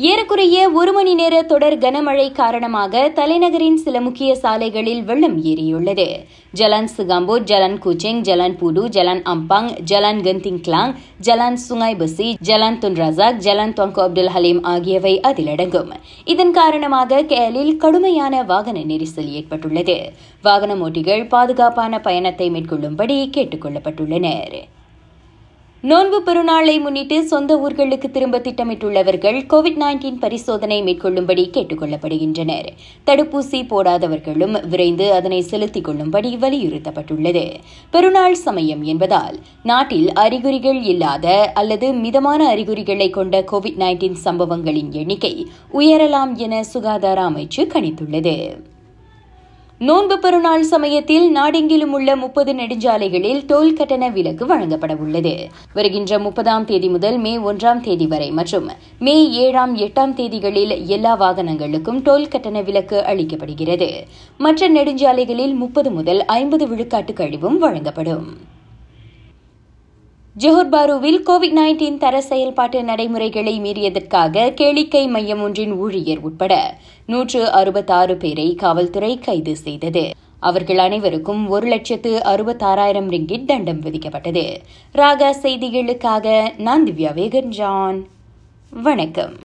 ஏறக்குறைய ஒரு மணி நேர தொடர் கனமழை காரணமாக தலைநகரின் சில முக்கிய சாலைகளில் வெள்ளம் ஏறியுள்ளது. Jalan சுகாம்போ Jalan Kuching Jalan Pudu Jalan Ampang Jalan கந்திங் Klang Jalan Sungai Besi Jalan Tun Razak Jalan தொங்கு அப்துல் ஹலீம் ஆகியவை அதில் அடங்கும் இதன் காரணமாக கேலில் கடுமையான வாகன நெரிசல் ஏற்பட்டுள்ளது. வாகன ஓட்டிகள் பாதுகாப்பான பயணத்தை மேற்கொள்ளும்படி கேட்டுக் கொள்ளப்பட்டுள்ளனர். நோன்பு பெருநாளை முன்னிட்டு சொந்த ஊர்களுக்கு திரும்ப திட்டமிட்டுள்ளவர்கள் கோவிட் நைன்டீன் பரிசோதனை மேற்கொள்ளும்படி கேட்டுக் கொள்ளப்படுகின்றனர் தடுப்பூசி போடாதவர்களும் விரைந்து அதனை செலுத்திக் கொள்ளும்படி வலியுறுத்தப்பட்டுள்ளது. பெருநாள் சமயம் என்பதால் நாட்டில் அறிகுறிகள் இல்லாத அல்லது மிதமான அறிகுறிகளை கொண்ட கோவிட் நைன்டீன் சம்பவங்களின் எண்ணிக்கை உயரலாம் என சுகாதார அமைச்சு கணித்துள்ளது. நோன்பு பெருநாள் சமயத்தில் நாடெங்கிலும் உள்ள முப்பது நெடுஞ்சாலைகளில் டோல் கட்டண விலக்கு வழங்கப்பட உள்ளது வருகின்ற முப்பதாம் தேதி முதல் மே ஒன்றாம் தேதி வரை மற்றும் மே ஏழாம் எட்டாம் தேதிகளில் எல்லா வாகனங்களுக்கும் டோல் கட்டண விலக்கு அளிக்கப்படுகிறது. மற்ற நெடுஞ்சாலைகளில் முப்பது முதல் ஐம்பது விழுக்காட்டு கழிவும் வழங்கப்படும். ஜோஹர் பாருவில் கோவிட் நைன்டீன் தர செயல்பாட்டு நடைமுறைகளை மீறியதற்காக கேளிக்கை மையம் ஒன்றின் ஊழியர் உட்பட நூற்று அறுபத்தாறு பேரை காவல்துறை கைது செய்தது. அவர்கள் அனைவருக்கும் ஒரு லட்சத்து அறுபத்தாறாயிரம் ரிங்கிட் தண்டம் விதிக்கப்பட்டது. ராகா செய்திகளுக்காக நான் திவ்யா வேகன் ஜான் வணக்கம்.